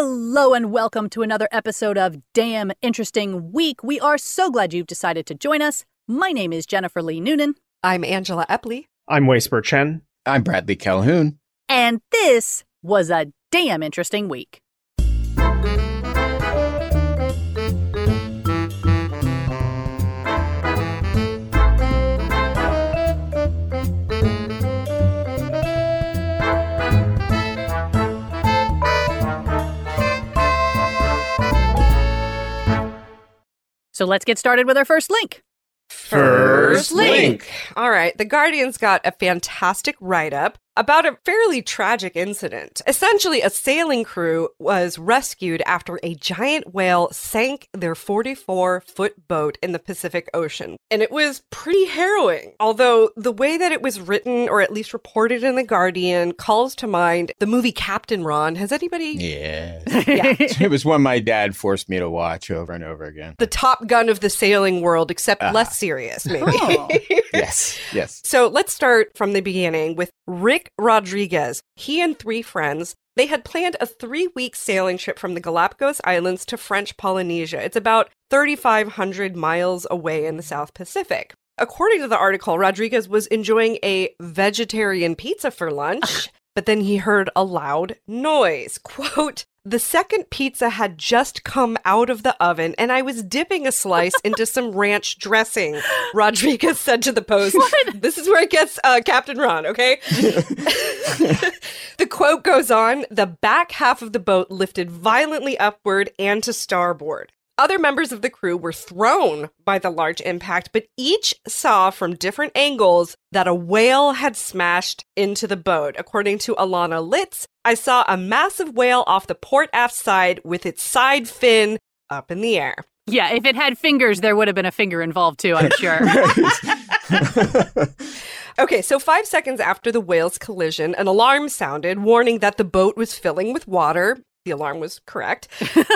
Hello and welcome to another episode of Damn Interesting Week. We are so glad you've decided to join us. My name is Jennifer Lee Noonan, I'm Angela Epley. I'm Way Spurr-Chen. I'm Bradley Calhoun. and this was a damn interesting week. So let's get started with our first link. First link. All right. The Guardian's got a fantastic write up about a fairly tragic incident. Essentially, a sailing crew was rescued after a giant whale sank their 44 foot boat in the Pacific Ocean. And it was pretty harrowing. Although the way that it was written, or at least reported in The Guardian, calls to mind the movie Captain Ron. Has anybody? Yeah. Yeah. it was one my dad forced me to watch over and over again. The top gun of the sailing world, except Ah. less serious, maybe. Oh. Yes. Yes. So let's start from the beginning with Rick Rodriguez. He and three friends, they had planned a three week sailing trip from the Galapagos Islands to French Polynesia. It's about 3,500 miles away in the South Pacific. According to the article, Rodriguez was enjoying a vegetarian pizza for lunch, but then he heard a loud noise. Quote, the second pizza had just come out of the oven and I was dipping a slice into some ranch dressing, Rodriguez said to the Post. This is where it gets uh, Captain Ron, okay? the quote goes on The back half of the boat lifted violently upward and to starboard. Other members of the crew were thrown by the large impact, but each saw from different angles that a whale had smashed into the boat. According to Alana Litz, I saw a massive whale off the port aft side with its side fin up in the air. Yeah, if it had fingers, there would have been a finger involved too, I'm sure. Okay, so five seconds after the whale's collision, an alarm sounded warning that the boat was filling with water. The alarm was correct.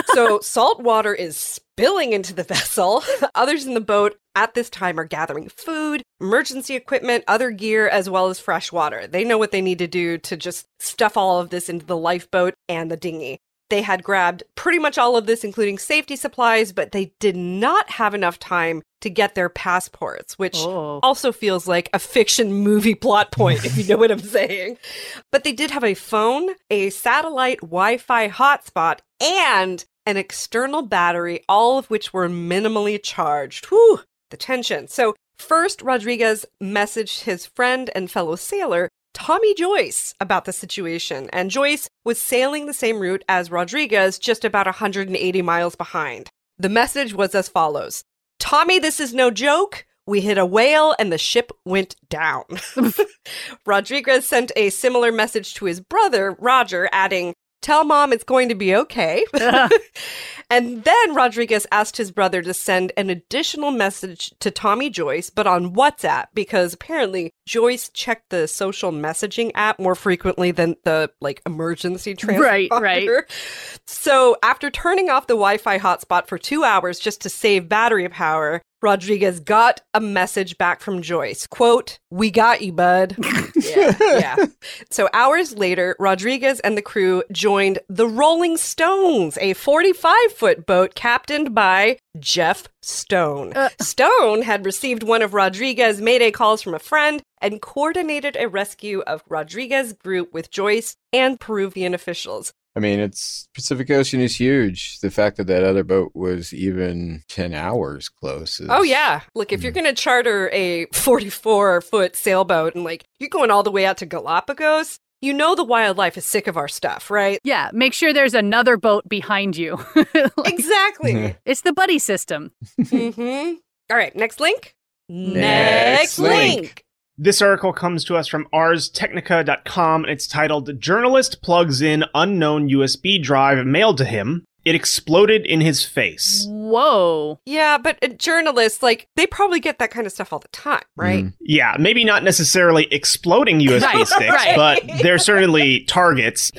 so salt water is spilling into the vessel. Others in the boat at this time are gathering food, emergency equipment, other gear, as well as fresh water. They know what they need to do to just stuff all of this into the lifeboat and the dinghy. They had grabbed pretty much all of this, including safety supplies, but they did not have enough time to get their passports, which Oh. also feels like a fiction movie plot point, if you know what I'm saying. But they did have a phone, a satellite Wi Fi hotspot, and an external battery, all of which were minimally charged. Whew, the tension. So, first, Rodriguez messaged his friend and fellow sailor, Tommy Joyce, about the situation. And Joyce was sailing the same route as Rodriguez, just about 180 miles behind. The message was as follows Tommy, this is no joke. We hit a whale and the ship went down. Rodriguez sent a similar message to his brother, Roger, adding, Tell mom it's going to be okay. and then Rodriguez asked his brother to send an additional message to Tommy Joyce, but on WhatsApp, because apparently Joyce checked the social messaging app more frequently than the like emergency transponder. Right, right. So after turning off the Wi-Fi hotspot for two hours just to save battery power, Rodriguez got a message back from Joyce. Quote, We got you, bud. yeah, yeah. So hours later, Rodriguez and the crew joined the Rolling Stones, a 45 foot boat captained by Jeff Stone. Uh. Stone had received one of Rodriguez's mayday calls from a friend and coordinated a rescue of Rodriguez's group with Joyce and Peruvian officials. I mean, it's Pacific Ocean is huge. The fact that that other boat was even 10 hours close. Is, Oh yeah. Look, if you're going to charter a 44 foot sailboat and like you're going all the way out to Galapagos, you know the wildlife is sick of our stuff, right? yeah, make sure there's another boat behind you. Like, Exactly. it's the buddy system. mm-hmm. All right, next link. Next link. This article comes to us from arstechnica.com and it's titled Journalist Plugs in Unknown USB Drive Mailed to Him. It exploded in his face. Whoa. Yeah, but uh, journalists, like, they probably get that kind of stuff all the time, right? Mm. Yeah, maybe not necessarily exploding USB Right, sticks, right. but they're certainly targets.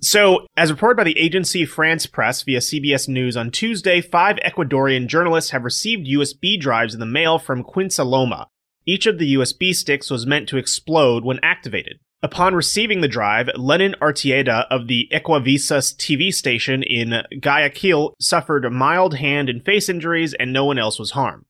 So, as reported by the agency France Press via CBS News on Tuesday, five Ecuadorian journalists have received USB drives in the mail from Quinsaloma. Each of the USB sticks was meant to explode when activated. Upon receiving the drive, Lenin Artieda of the Ecuavisa's TV station in Guayaquil suffered mild hand and face injuries, and no one else was harmed.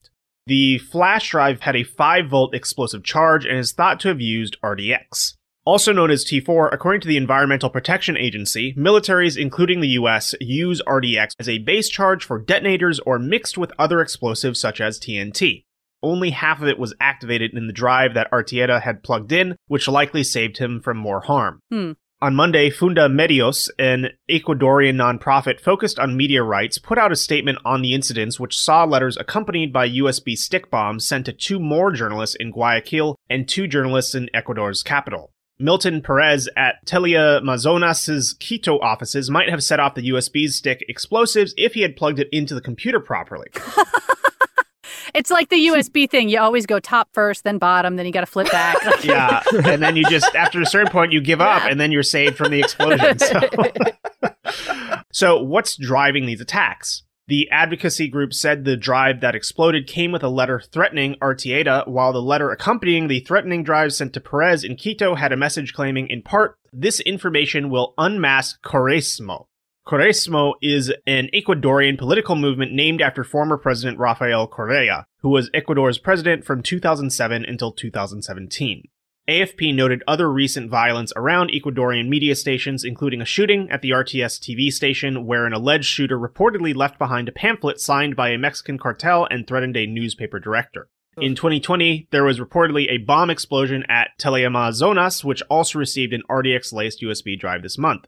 The flash drive had a 5 volt explosive charge and is thought to have used RDX. Also known as T4, according to the Environmental Protection Agency, militaries, including the US, use RDX as a base charge for detonators or mixed with other explosives such as TNT. Only half of it was activated in the drive that Artieda had plugged in, which likely saved him from more harm. Hmm. On Monday, Fundamedios, an Ecuadorian nonprofit focused on media rights, put out a statement on the incidents, which saw letters accompanied by USB stick bombs sent to two more journalists in Guayaquil and two journalists in Ecuador's capital. Milton Perez at Teleamazonas' Quito offices might have set off the USB stick explosives if he had plugged it into the computer properly. It's like the USB thing. You always go top first, then bottom, then you got to flip back. yeah, and then you just after a certain point you give up, and then you're saved from the explosion. So, so what's driving these attacks? The advocacy group said the drive that exploded came with a letter threatening Artieda, while the letter accompanying the threatening drive sent to Perez in Quito had a message claiming, in part, this information will unmask Correismo. Correismo is an Ecuadorian political movement named after former President Rafael Correa, who was Ecuador's president from 2007 until 2017. AFP noted other recent violence around Ecuadorian media stations, including a shooting at the RTS TV station where an alleged shooter reportedly left behind a pamphlet signed by a Mexican cartel and threatened a newspaper director. In 2020, there was reportedly a bomb explosion at Teleamazonas, which also received an RDX laced USB drive this month.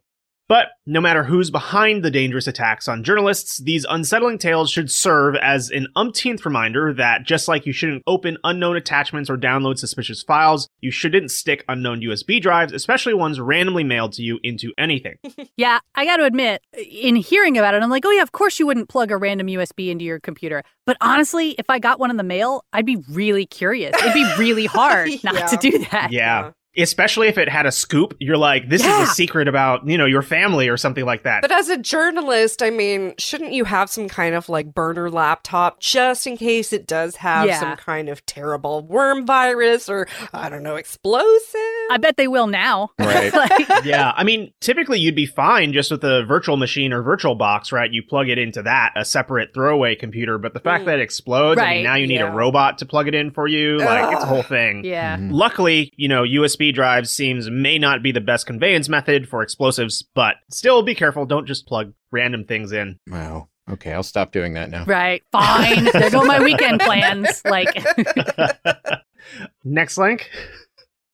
But no matter who's behind the dangerous attacks on journalists, these unsettling tales should serve as an umpteenth reminder that just like you shouldn't open unknown attachments or download suspicious files, you shouldn't stick unknown USB drives, especially ones randomly mailed to you, into anything. yeah, I got to admit, in hearing about it, I'm like, oh, yeah, of course you wouldn't plug a random USB into your computer. But honestly, if I got one in the mail, I'd be really curious. It'd be really hard not Yeah. to do that. Yeah. Especially if it had a scoop, you're like, this Yeah. is a secret about, you know, your family or something like that. But as a journalist, I mean, shouldn't you have some kind of like burner laptop just in case it does have Yeah. some kind of terrible worm virus or, I don't know, explosive? I bet they will now. Right. Like, yeah, I mean, typically you'd be fine just with a virtual machine or virtual box, right? You plug it into that, a separate throwaway computer, but the fact Mm. that it explodes, I mean, now you need yeah. a robot to plug it in for you. Like, it's a whole thing. yeah. Mhm. Luckily, you know, USB drives seems may not be the best conveyance method for explosives, but still be careful. Don't just plug random things in. Wow. Okay, I'll stop doing that now. Right. Fine. there go my weekend plans. Like, Next link.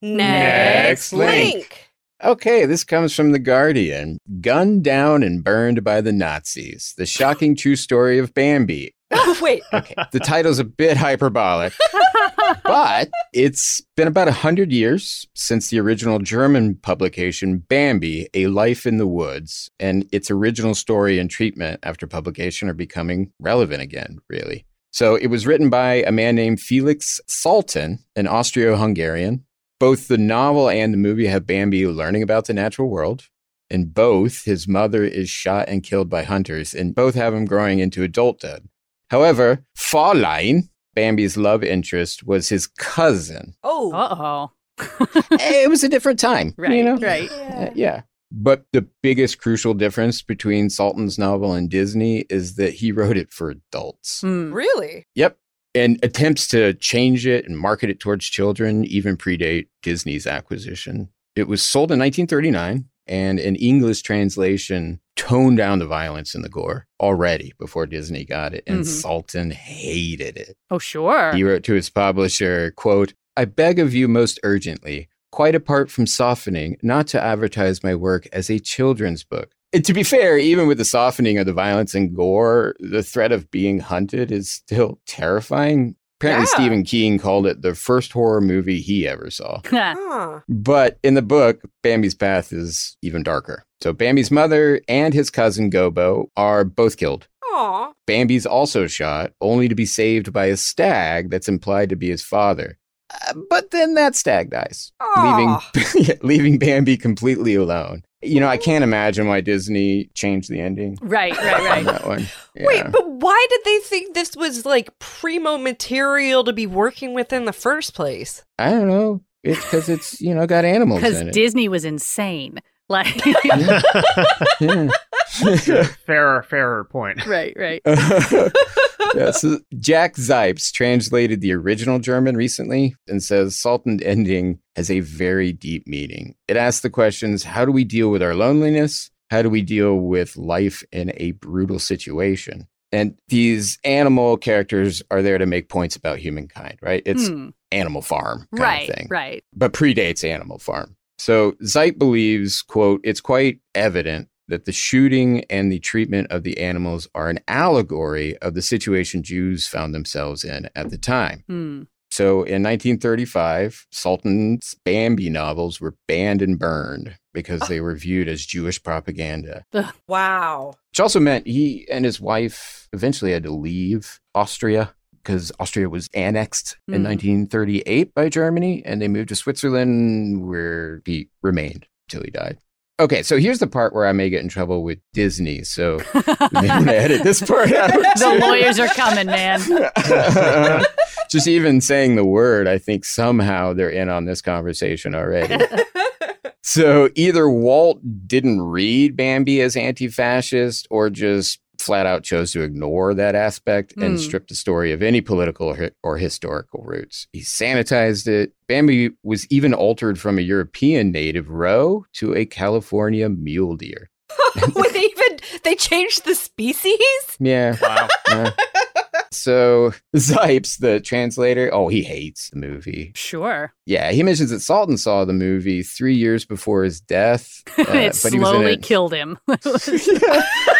Next link. link. Okay, this comes from The Guardian. Gunned down and burned by the Nazis. The shocking true story of Bambi. Oh, wait. Okay, the title's a bit hyperbolic, but it's been about 100 years since the original German publication Bambi, A Life in the Woods, and its original story and treatment after publication are becoming relevant again, really. So it was written by a man named Felix Salten, an Austro Hungarian. Both the novel and the movie have Bambi learning about the natural world. In both, his mother is shot and killed by hunters, and both have him growing into adulthood. However, Faline, Bambi's love interest, was his cousin. Oh. uh oh. it was a different time, Right. You know? Right. Uh, yeah. But the biggest crucial difference between Salten's novel and Disney is that he wrote it for adults. Hmm. Really? Yep. And attempts to change it and market it towards children even predate Disney's acquisition. It was sold in 1939, and an English translation toned down the violence and the gore already before Disney got it. And Mhm. Salten hated it. Oh, sure. He wrote to his publisher, quote, I beg of you most urgently, quite apart from softening, not to advertise my work as a children's book. And to be fair, even with the softening of the violence and gore, the threat of being hunted is still terrifying. Apparently, Yeah. Stephen King called it the first horror movie he ever saw. Huh. But in the book, Bambi's path is even darker. So Bambi's mother and his cousin Gobo are both killed. Aw. Bambi's also shot, only to be saved by a stag that's implied to be his father. Uh, but then that stag dies, Aw. leaving leaving Bambi completely alone. You know, I can't imagine why Disney changed the ending Right, right, on right. that one. Wait, but why did they think this was like primo material to be working with in the first place? I don't know. It's because it's you know got animals Because. Disney was insane. Like, yeah. fairer, fairer point. right, right. yeah, so Jack Zipes translated the original German recently and says Salten ending has a very deep meaning. It asks the questions how do we deal with our loneliness? How do we deal with life in a brutal situation? And these animal characters are there to make points about humankind, right? It's Hmm. Animal Farm kind Right, of thing right. but predates Animal Farm. So Zipes believes, quote, it's quite evident that the shooting and the treatment of the animals are an allegory of the situation Jews found themselves in at the time. Hmm. So in 1935, Salten's Bambi novels were banned and burned because they were viewed as Jewish propaganda, Wow. which also meant he and his wife eventually had to leave Austria because Austria was annexed in Hmm. 1938 by Germany and they moved to Switzerland where he remained till he died. Okay, so here's the part where I may get in trouble with Disney. So I'm going to edit this part out. the lawyers are coming, man. Just even saying the word, I think somehow they're in on this conversation already. So either Walt didn't read Bambi as anti fascist or just flat out chose to ignore that aspect and Hmm. strip the story of any political or, or historical roots. He sanitized it. Bambi was even altered from a European native roe to a California mule deer. Wait, they even they changed the species? Yeah. Wow. uh, so Zipes, the translator, oh, he hates the movie. Sure. Yeah, he mentions that Salten saw the movie three years before his death. uh, it but he was in slowly killed him.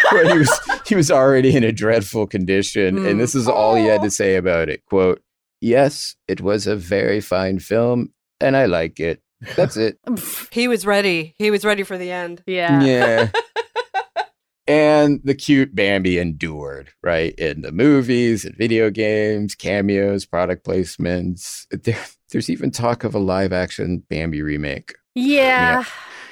but he was he was already in a dreadful condition, Hmm. and this is all he had to say about it. "Quote: Yes, it was a very fine film, and I like it. That's it. He was ready. He was ready for the end. yeah. yeah." And the cute Bambi endured, right? In the movies and video games, cameos, product placements. There, there's even talk of a live action Bambi remake. Yeah.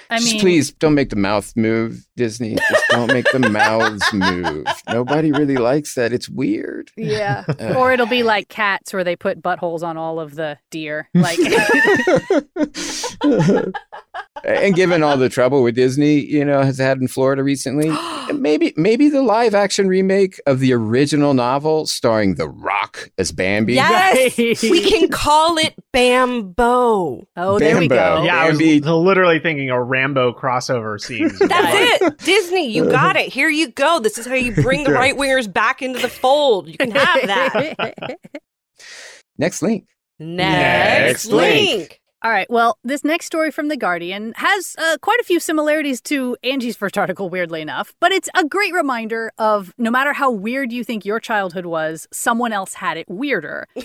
I Just mean, please don't make the mouth move, Disney. Just don't make the mouths move. Nobody really likes that. It's weird. yeah. Uh, Or it'll be like cats where they put buttholes on all of the deer. Like, and given all the trouble with Disney, you know, has had in Florida recently, maybe maybe the live action remake of the original novel starring The Rock as Bambi. Yes, Right. we can call it Bambo. oh, there we go. Yeah, I was literally thinking a Rambo crossover scene. That's it. Disney, you got it. Here you go. This is how you bring the right wingers back into the fold. You can have that. Next link. Next, Next link. link. All right. Well, this next story from The Guardian has uh, quite a few similarities to Angie's first article, weirdly enough, but it's a great reminder of no matter how weird you think your childhood was, someone else had it weirder.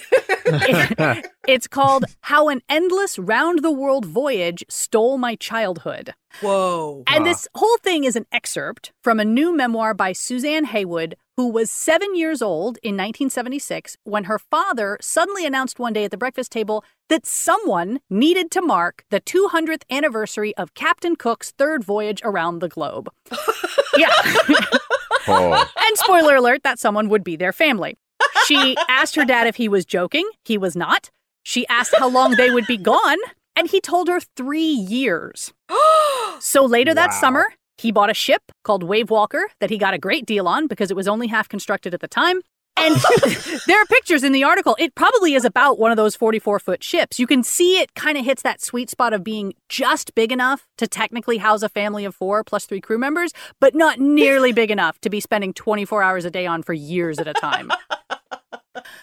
it's called How an Endless Round the World Voyage Stole My Childhood. Whoa. And Ah. this whole thing is an excerpt from a new memoir by Suzanne Heywood, who was seven years old in 1976 when her father suddenly announced one day at the breakfast table that someone needed to mark the 200th anniversary of Captain Cook's third voyage around the globe. yeah. Oh, And spoiler alert, that someone would be their family. She asked her dad if he was joking. He was not. She asked how long they would be gone, and he told her three years. So later that Wow. summer, he bought a ship called Wavewalker that he got a great deal on because it was only half constructed at the time. And there are pictures in the article. It probably is about one of those 44 foot ships. You can see it kind of hits that sweet spot of being just big enough to technically house a family of four plus three crew members, but not nearly big enough to be spending 24 hours a day on for years at a time.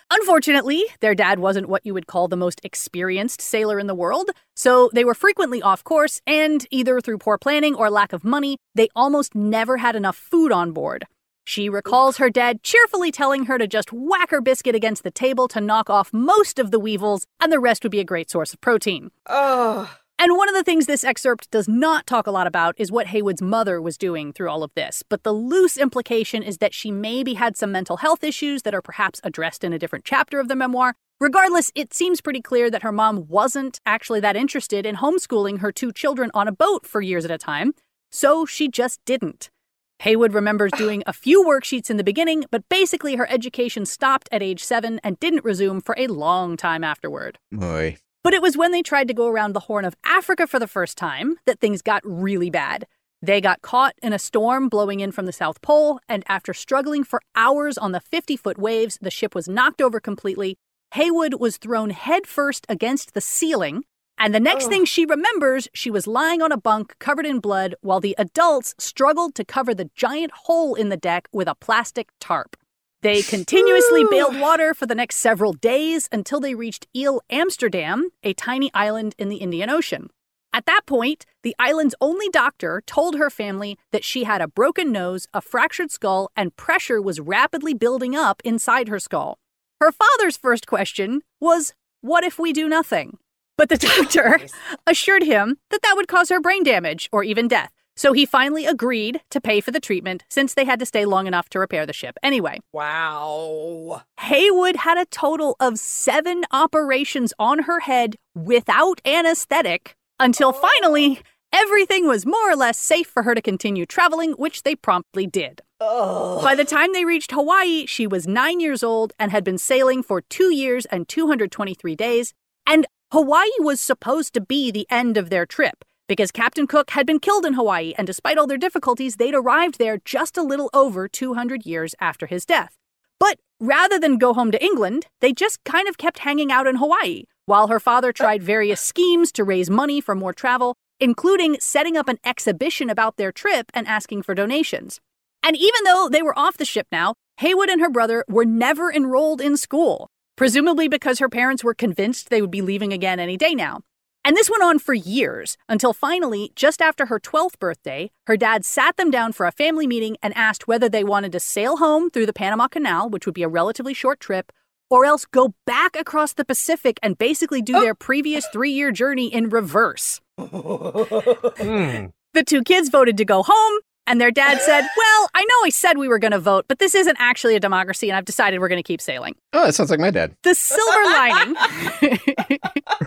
Unfortunately, their dad wasn't what you would call the most experienced sailor in the world, so they were frequently off course, and either through poor planning or lack of money, they almost never had enough food on board. She recalls her dad cheerfully telling her to just whack her biscuit against the table to knock off most of the weevils, and the rest would be a great source of protein. Oh. And one of the things this excerpt does not talk a lot about is what Heywood's mother was doing through all of this. But the loose implication is that she maybe had some mental health issues that are perhaps addressed in a different chapter of the memoir. Regardless, it seems pretty clear that her mom wasn't actually that interested in homeschooling her two children on a boat for years at a time, so she just didn't. Haywood remembers doing a few worksheets in the beginning, but basically her education stopped at age seven and didn't resume for a long time afterward. Boy. But it was when they tried to go around the Horn of Africa for the first time that things got really bad. They got caught in a storm blowing in from the South Pole, and after struggling for hours on the 50 foot waves, the ship was knocked over completely. Heywood was thrown headfirst against the ceiling, and the next thing she remembers, she was lying on a bunk covered in blood while the adults struggled to cover the giant hole in the deck with a plastic tarp. They continuously bailed water for the next several days until they reached Ile Amsterdam, a tiny island in the Indian Ocean. At that point, the island's only doctor told her family that she had a broken nose, a fractured skull, and pressure was rapidly building up inside her skull. Her father's first question was, What if we do nothing? But the doctor assured him that that would cause her brain damage or even death. So he finally agreed to pay for the treatment since they had to stay long enough to repair the ship anyway. Wow. Heywood had a total of seven operations on her head without anesthetic until oh. finally everything was more or less safe for her to continue traveling, which they promptly did. Ugh. By the time they reached Hawaii, she was nine years old and had been sailing for two years and 223 days. And Hawaii was supposed to be the end of their trip because Captain Cook had been killed in Hawaii, and despite all their difficulties, they'd arrived there just a little over 200 years after his death. But rather than go home to England, they just kind of kept hanging out in Hawaii, while her father tried various schemes to raise money for more travel, including setting up an exhibition about their trip and asking for donations. And even though they were off the ship now, Heywood and her brother were never enrolled in school, presumably because her parents were convinced they would be leaving again any day now. And this went on for years until finally, just after her 12th birthday, her dad sat them down for a family meeting and asked whether they wanted to sail home through the Panama Canal, which would be a relatively short trip, or else go back across the Pacific and basically do their previous three year journey in reverse. Hmm. The two kids voted to go home, and their dad said, Well, I know I said we were going to vote, but this isn't actually a democracy, and I've decided we're going to keep sailing. Oh, that sounds like my dad. The silver lining.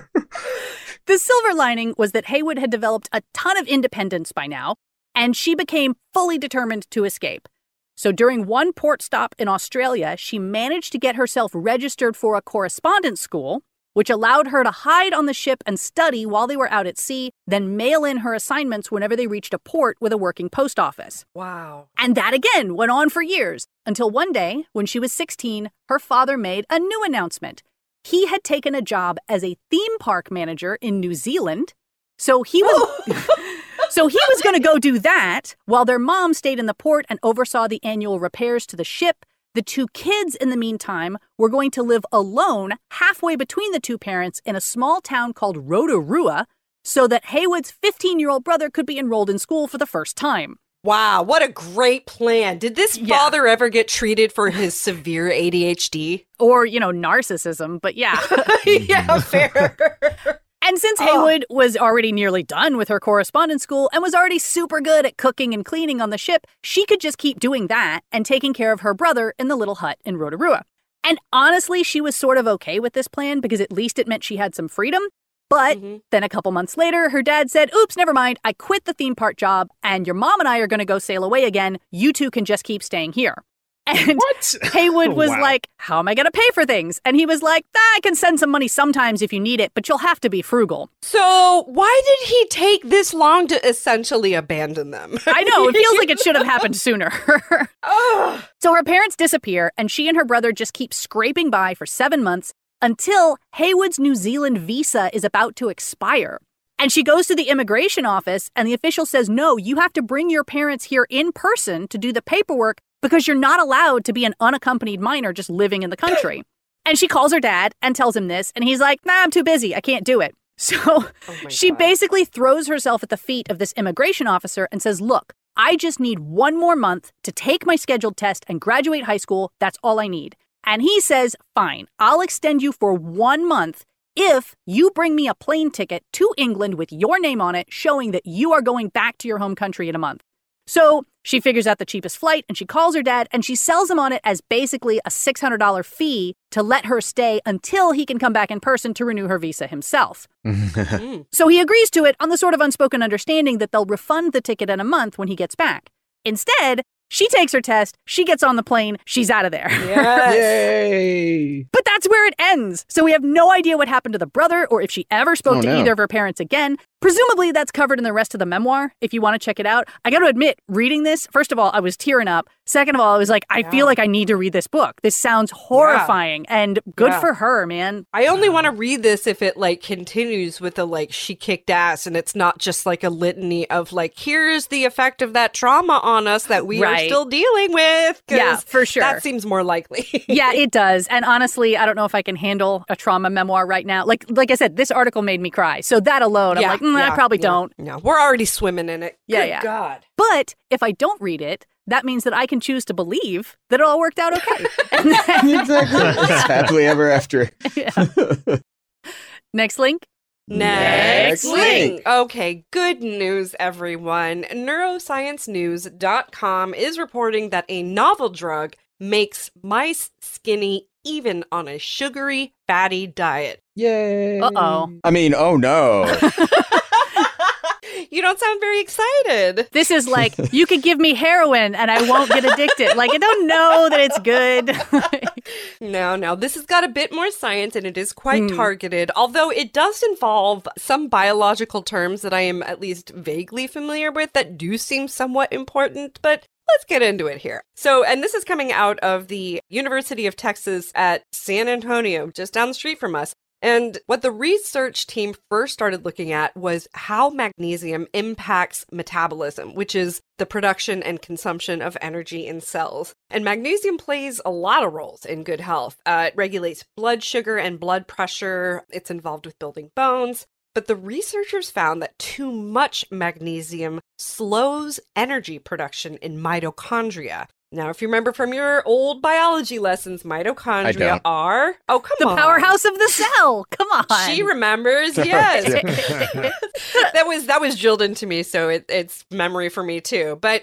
the silver lining was that Heywood had developed a ton of independence by now, and she became fully determined to escape. So during one port stop in Australia, she managed to get herself registered for a correspondence school, which allowed her to hide on the ship and study while they were out at sea, then mail in her assignments whenever they reached a port with a working post office. Wow. And that again went on for years until one day, when she was 16, her father made a new announcement. He had taken a job as a theme park manager in New Zealand. So he was oh. So he was going to go do that while their mom stayed in the port and oversaw the annual repairs to the ship. The two kids, in the meantime, were going to live alone halfway between the two parents in a small town called Rotorua so that Heywood's 15 year old brother could be enrolled in school for the first time. Wow, what a great plan. Did this Yeah. father ever get treated for his severe ADHD? Or, you know, narcissism, but yeah. yeah, fair. And since Oh. Heywood was already nearly done with her correspondence school and was already super good at cooking and cleaning on the ship, she could just keep doing that and taking care of her brother in the little hut in Rotorua. And honestly, she was sort of okay with this plan because at least it meant she had some freedom. But Mhm. then a couple months later, her dad said, Oops, never mind. I quit the theme park job, and your mom and I are going to go sail away again. You two can just keep staying here. And What? Heywood was Wow. like, How am I going to pay for things? And he was like, "Ah, I can send some money sometimes if you need it, but you'll have to be frugal. So, why did he take this long to essentially abandon them? I know, it feels like it should have happened sooner. Ugh. so her parents disappear, and she and her brother just keep scraping by for seven months until Heywood's New Zealand visa is about to expire. And she goes to the immigration office, and the official says, No, you have to bring your parents here in person to do the paperwork because you're not allowed to be an unaccompanied minor just living in the country. and she calls her dad and tells him this, and he's like, Nah, I'm too busy. I can't do it. So Oh she God. basically throws herself at the feet of this immigration officer and says, Look, I just need one more month to take my scheduled test and graduate high school. That's all I need. And he says, Fine, I'll extend you for one month if you bring me a plane ticket to England with your name on it showing that you are going back to your home country in a month. So she figures out the cheapest flight and she calls her dad and she sells him on it as basically a $600 fee to let her stay until he can come back in person to renew her visa himself. Mm. So he agrees to it on the sort of unspoken understanding that they'll refund the ticket in a month when he gets back. Instead, she takes her test, she gets on the plane, she's out of there. Yes. Yay! But that's where it ends. So we have no idea what happened to the brother or if she ever spoke Oh, to no. either of her parents again. Presumably that's covered in the rest of the memoir if you want to check it out. I got to admit, reading this, first of all, I was tearing up. Second of all, I was like, I Yeah. feel like I need to read this book. This sounds horrifying and good Yeah. for her, man. I only want to read this if it like continues with the like she kicked ass and it's not just like a litany of like here's the effect of that trauma on us that we are still dealing with. Yeah, for sure. That seems more likely. yeah, it does. And honestly, I don't know if I can handle a trauma memoir right now. Like like I said, this article made me cry. So that alone, I'm like, mm, Mm, I yeah, probably yeah. don't. No, we're already swimming in it. Yeah, Good yeah. God. But if I don't read it, that means that I can choose to believe that it all worked out okay. Then- exactly. Happily ever after. Next link. Next Next link. link. Okay, good news, everyone. Neurosciencenews.com is reporting that a novel drug makes mice skinny even on a sugary, fatty diet. Yay! Uh-oh. I mean, oh no. You don't sound very excited. This is like you could give me heroin and I won't get addicted. Like I don't know that it's good. No, no, this has got a bit more science and it is quite Hmm. targeted, although it does involve some biological terms that I am at least vaguely familiar with that do seem somewhat important, but let's get into it here. So, and this is coming out of the University of Texas at San Antonio, just down the street from us. And what the research team first started looking at was how magnesium impacts metabolism, which is the production and consumption of energy in cells. And magnesium plays a lot of roles in good health. Uh, it regulates blood sugar and blood pressure, it's involved with building bones. But the researchers found that too much magnesium slows energy production in mitochondria. Now, if you remember from your old biology lessons, mitochondria are oh come the on powerhouse of the cell. Come on. she remembers, yes. that was that was drilled into me, so it, it's memory for me too. But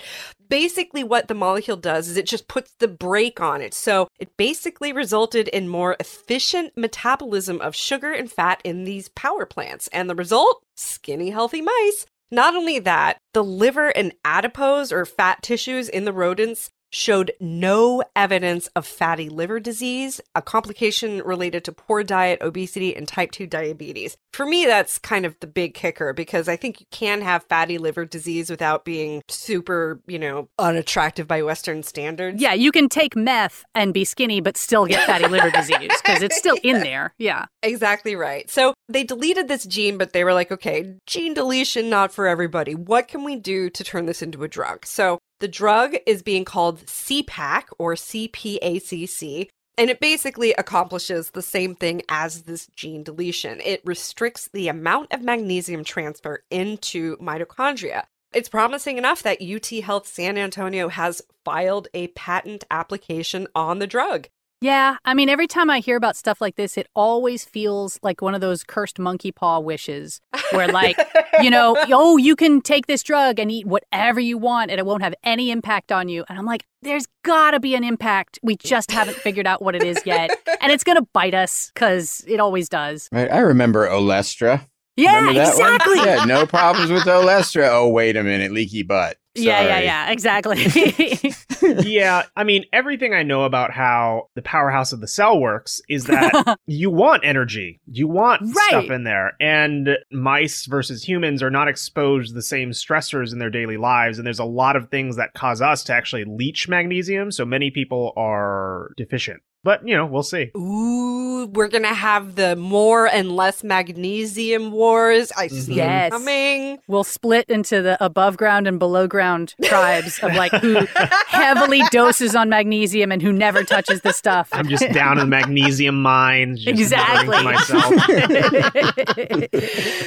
basically, what the molecule does is it just puts the brake on it. So it basically resulted in more efficient metabolism of sugar and fat in these power plants, and the result: skinny, healthy mice. Not only that, the liver and adipose or fat tissues in the rodents showed no evidence of fatty liver disease, a complication related to poor diet, obesity, and type 2 diabetes. For me, that's kind of the big kicker because I think you can have fatty liver disease without being super, you know, unattractive by Western standards. yeah, you can take meth and be skinny but still get fatty liver disease because it's still in there. Yeah. Exactly right. So they deleted this gene, but they were like, okay, gene deletion, not for everybody. What can we do to turn this into a drug? So the drug is being called CPAC or CPACC. And it basically accomplishes the same thing as this gene deletion. It restricts the amount of magnesium transfer into mitochondria. It's promising enough that UT Health San Antonio has filed a patent application on the drug. Yeah, I mean, every time I hear about stuff like this, it always feels like one of those cursed monkey paw wishes where, like, you know, oh, you can take this drug and eat whatever you want and it won't have any impact on you. And I'm like, there's gotta be an impact. We just haven't figured out what it is yet. And it's gonna bite us because it always does. Right, I remember Olestra. Yeah, Remember that one? exactly. Yeah, no problems with Olestra. Oh, wait a minute, leaky butt. Yeah, yeah, yeah, exactly. yeah, I mean, everything I know about how the powerhouse of the cell works is that you want energy. You want Right. stuff in there. And mice versus humans are not exposed to the same stressors in their daily lives. And there's a lot of things that cause us to actually leach magnesium. So many people are deficient. But, you know, we'll see. Ooh, we're gonna have the more and less magnesium wars. I mm-hmm. see Yes. coming. we'll split into the above ground and below ground tribes of like who heavily doses on magnesium and who never touches the stuff. I'm just down in magnesium mines. Exactly. muttering to myself.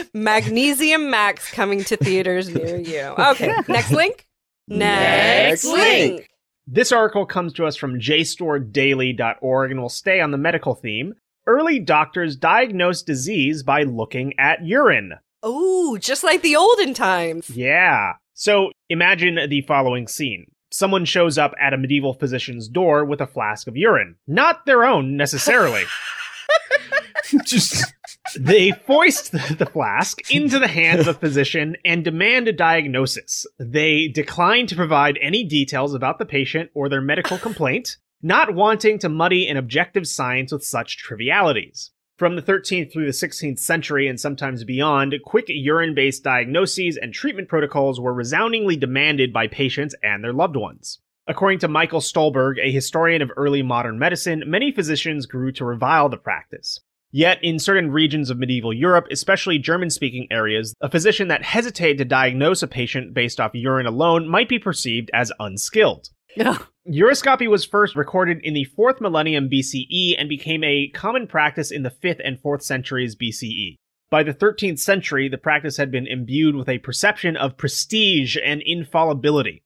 Magnesium Max coming to theaters near you. Okay, next link. Next link. This article comes to us from jstordaily.org and will stay on the medical theme. early doctors diagnosed disease by looking at urine. Ooh, just like the olden times. Yeah. So imagine the following scene. Someone shows up at a medieval physician's door with a flask of urine. Not their own necessarily. Just they foist the flask into the hands of a physician and demand a diagnosis. They decline to provide any details about the patient or their medical complaint, not wanting to muddy an objective science with such trivialities. From the 13th through the 16th century and sometimes beyond, quick urine based diagnoses and treatment protocols were resoundingly demanded by patients and their loved ones. According to Michael Stolberg, a historian of early modern medicine, many physicians grew to revile the practice. Yet, in certain regions of medieval Europe, especially German speaking areas, a physician that hesitated to diagnose a patient based off urine alone might be perceived as unskilled. Uroscopy was first recorded in the 4th millennium BCE and became a common practice in the 5th and 4th centuries BCE. By the 13th century, the practice had been imbued with a perception of prestige and infallibility.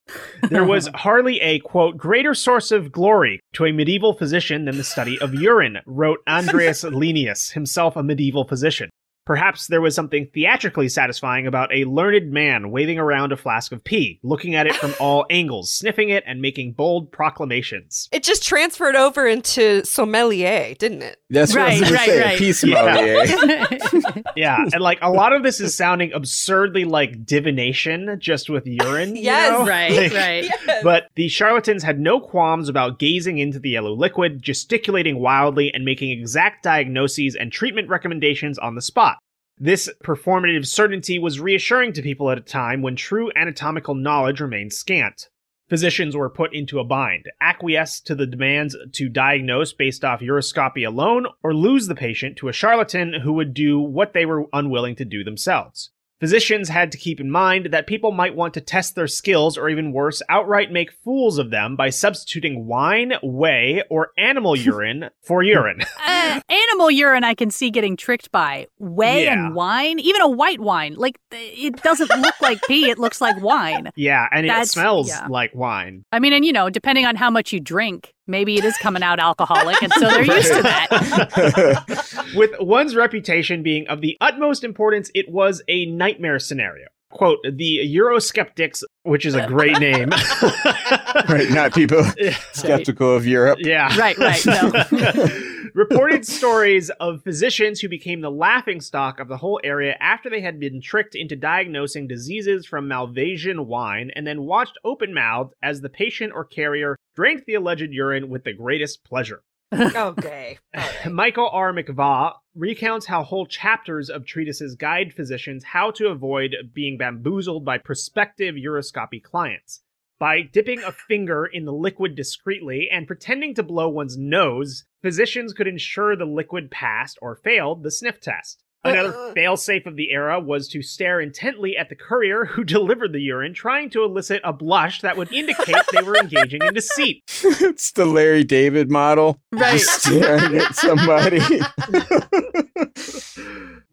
There was hardly a, quote, greater source of glory to a medieval physician than the study of urine, wrote Andreas Linnaeus, himself a medieval physician. Perhaps there was something theatrically satisfying about a learned man waving around a flask of pee, looking at it from all angles, sniffing it, and making bold proclamations. It just transferred over into sommelier, didn't it? that's what I was Right, right, say. right. Peace sommelier. Yeah, and like a lot of this is sounding absurdly like divination just with urine. you Yes. know? right, Like- right. But the charlatans had no qualms about gazing into the yellow liquid, gesticulating wildly, and making exact diagnoses and treatment recommendations on the spot. This performative certainty was reassuring to people at a time when true anatomical knowledge remained scant. Physicians were put into a bind, acquiesce to the demands to diagnose based off uroscopy alone, or lose the patient to a charlatan who would do what they were unwilling to do themselves. Physicians had to keep in mind that people might want to test their skills or even worse, outright make fools of them by substituting wine, whey, or animal urine for urine. Uh, animal urine, I can see getting tricked by. Whey Yeah. and wine, even a white wine, like it doesn't look like pee; it looks like wine. yeah, and it smells yeah. like wine. I mean, and you know, depending on how much you drink, maybe it is coming out alcoholic, and so they're used to that. With one's reputation being of the utmost importance, it was a nightmare scenario. Quote, the Euroskeptics, which is a great name. right, not people skeptical of Europe. Yeah. Right, right, no. Reported stories of physicians who became the laughing stock of the whole area after they had been tricked into diagnosing diseases from Malvasian wine and then watched open mouthed as the patient or carrier drank the alleged urine with the greatest pleasure. Okay. All right. Michael R. McVaugh recounts how whole chapters of treatises guide physicians how to avoid being bamboozled by prospective uroscopy clients. By dipping a finger in the liquid discreetly and pretending to blow one's nose, physicians could ensure the liquid passed or failed the sniff test. Uh, Another uh, failsafe of the era was to stare intently at the courier who delivered the urine, trying to elicit a blush that would indicate they were engaging in deceit. it's the Larry David model. Right. Just staring at somebody.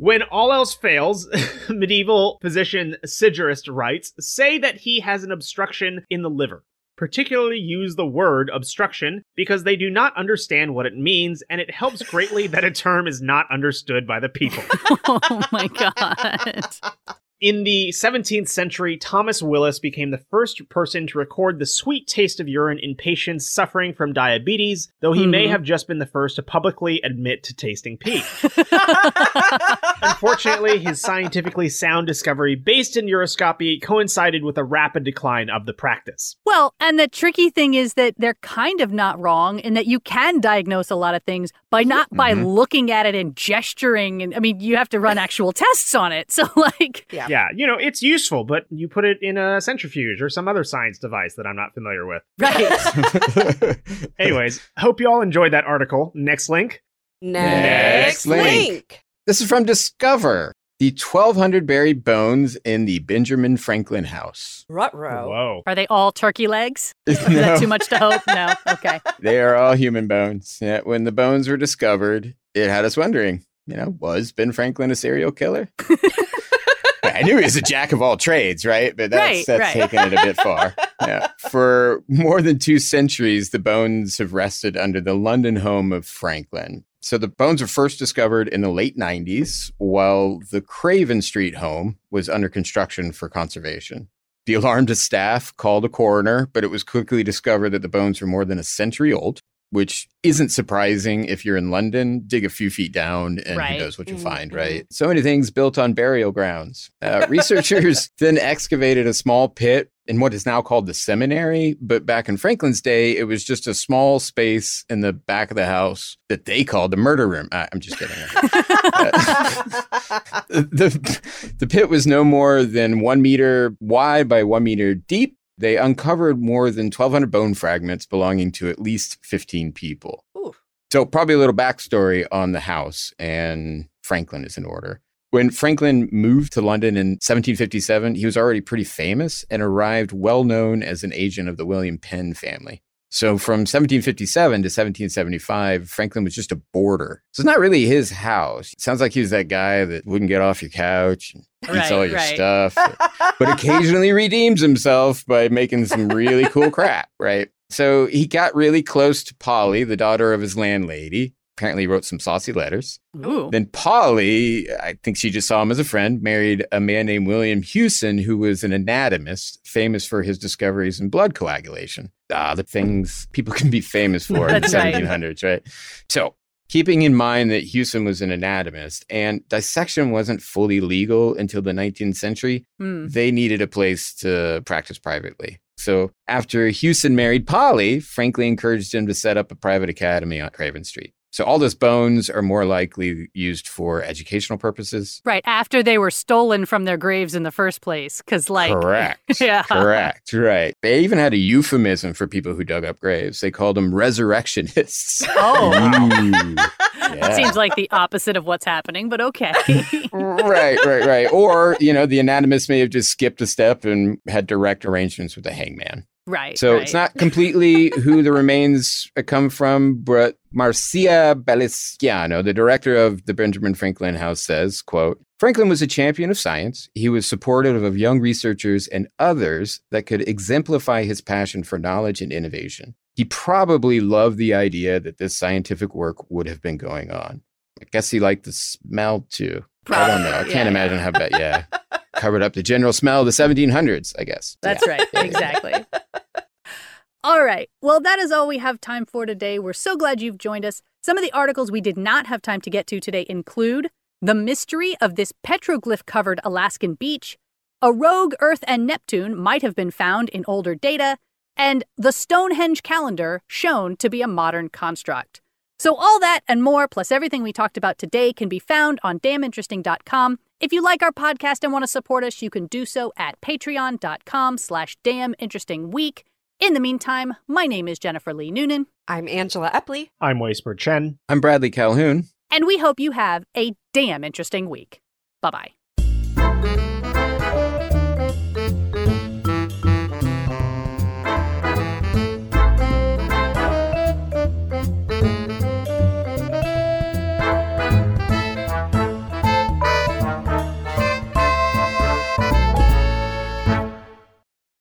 When all else fails, medieval physician Sigerist writes, say that he has an obstruction in the liver. Particularly use the word obstruction because they do not understand what it means, and it helps greatly that a term is not understood by the people. oh my god. In the 17th century, Thomas Willis became the first person to record the sweet taste of urine in patients suffering from diabetes, though he may Mhm. have just been the first to publicly admit to tasting pee. Unfortunately, his scientifically sound discovery based in uroscopy coincided with a rapid decline of the practice. Well, and the tricky thing is that they're kind of not wrong in that you can diagnose a lot of things by not by Mhm. looking at it and gesturing and I mean you have to run actual tests on it. So like Yeah. Yeah, you know, it's useful, but you put it in a centrifuge or some other science device that I'm not familiar with. right. Anyways, hope you all enjoyed that article. Next link. Next Next link. link. this is from Discover. The 1200 buried bones in the Benjamin Franklin house. Rutro. Whoa. Are they all turkey legs? Is that too much to hope? No. Okay. They are all human bones. Yeah, when the bones were discovered, it had us wondering, you know, was Ben Franklin a serial killer? I knew he was a jack of all trades, right? But that's Right, that's right. taking it a bit far. Yeah. For more than two centuries, the bones have rested under the London home of Franklin. So the bones were first discovered in the late 90s while the Craven Street home was under construction for conservation. The alarmed staff called a coroner, but it was quickly discovered that the bones were more than a century old, which isn't surprising if you're in London. Dig a few feet down and Right. who knows what you'll Mhm, find, right? So many things built on burial grounds. Uh, researchers then excavated a small pit in what is now called the seminary, but back in Franklin's day, it was just a small space in the back of the house that they called the murder room. Uh, I'm just kidding. the, the pit was no more than one meter wide by one meter deep. They uncovered more than 1,200 bone fragments belonging to at least 15 people. Ooh. So, probably a little backstory on the house, and Franklin is in order. When Franklin moved to London in 1757, he was already pretty famous and arrived well known as an agent of the William Penn family. So from 1757 to 1775, Franklin was just a boarder. So it's not really his house. It sounds like he was that guy that wouldn't get off your couch and eats Right, all your right. stuff, but occasionally redeems himself by making some really cool crap, right? So he got really close to Polly, the daughter of his landlady. Apparently wrote some saucy letters. Ooh. Then Polly, I think she just saw him as a friend, married a man named William Hewson, who was an anatomist famous for his discoveries in blood coagulation. Ah, the things people can be famous for in the right. 1700s, right? So, keeping in mind that Hewson was an anatomist and dissection wasn't fully legal until the 19th century, Hmm. they needed a place to practice privately. So, after Hewson married Polly, Franklin encouraged him to set up a private academy on Craven Street. So, all those bones are more likely used for educational purposes. Right after they were stolen from their graves in the first place, because like Correct. Yeah. Correct. Right. They even had a euphemism for people who dug up graves. They called them resurrectionists. Oh, Ooh. that Yeah. seems like the opposite of what's happening, but okay. right, right, right. Or, you know, the anatomist may have just skipped a step and had direct arrangements with the hangman. Right. So right. it's not completely who the remains come from, but Marcia Balisciano, the director of the Benjamin Franklin House, says, quote, Franklin was a champion of science. He was supportive of young researchers and others that could exemplify his passion for knowledge and innovation. He probably loved the idea that this scientific work would have been going on. I guess he liked the smell too. I don't know. I can't yeah. imagine how bad, yeah. Covered up the general smell of the 1700s, I guess. That's Yeah. right. Exactly. All right. Well, that is all we have time for today. We're so glad you've joined us. Some of the articles we did not have time to get to today include the mystery of this petroglyph covered Alaskan beach, a rogue Earth and Neptune might have been found in older data, and the Stonehenge calendar shown to be a modern construct. So, all that and more, plus everything we talked about today, can be found on damninteresting.com. If you like our podcast and want to support us, you can do so at patreon.com slash daminterestingweek. In the meantime, my name is Jennifer Lee Noonan, I'm Angela Epley. I'm Way Spurr-Chen. I'm Bradley Calhoun. and we hope you have a damn interesting week. Bye bye.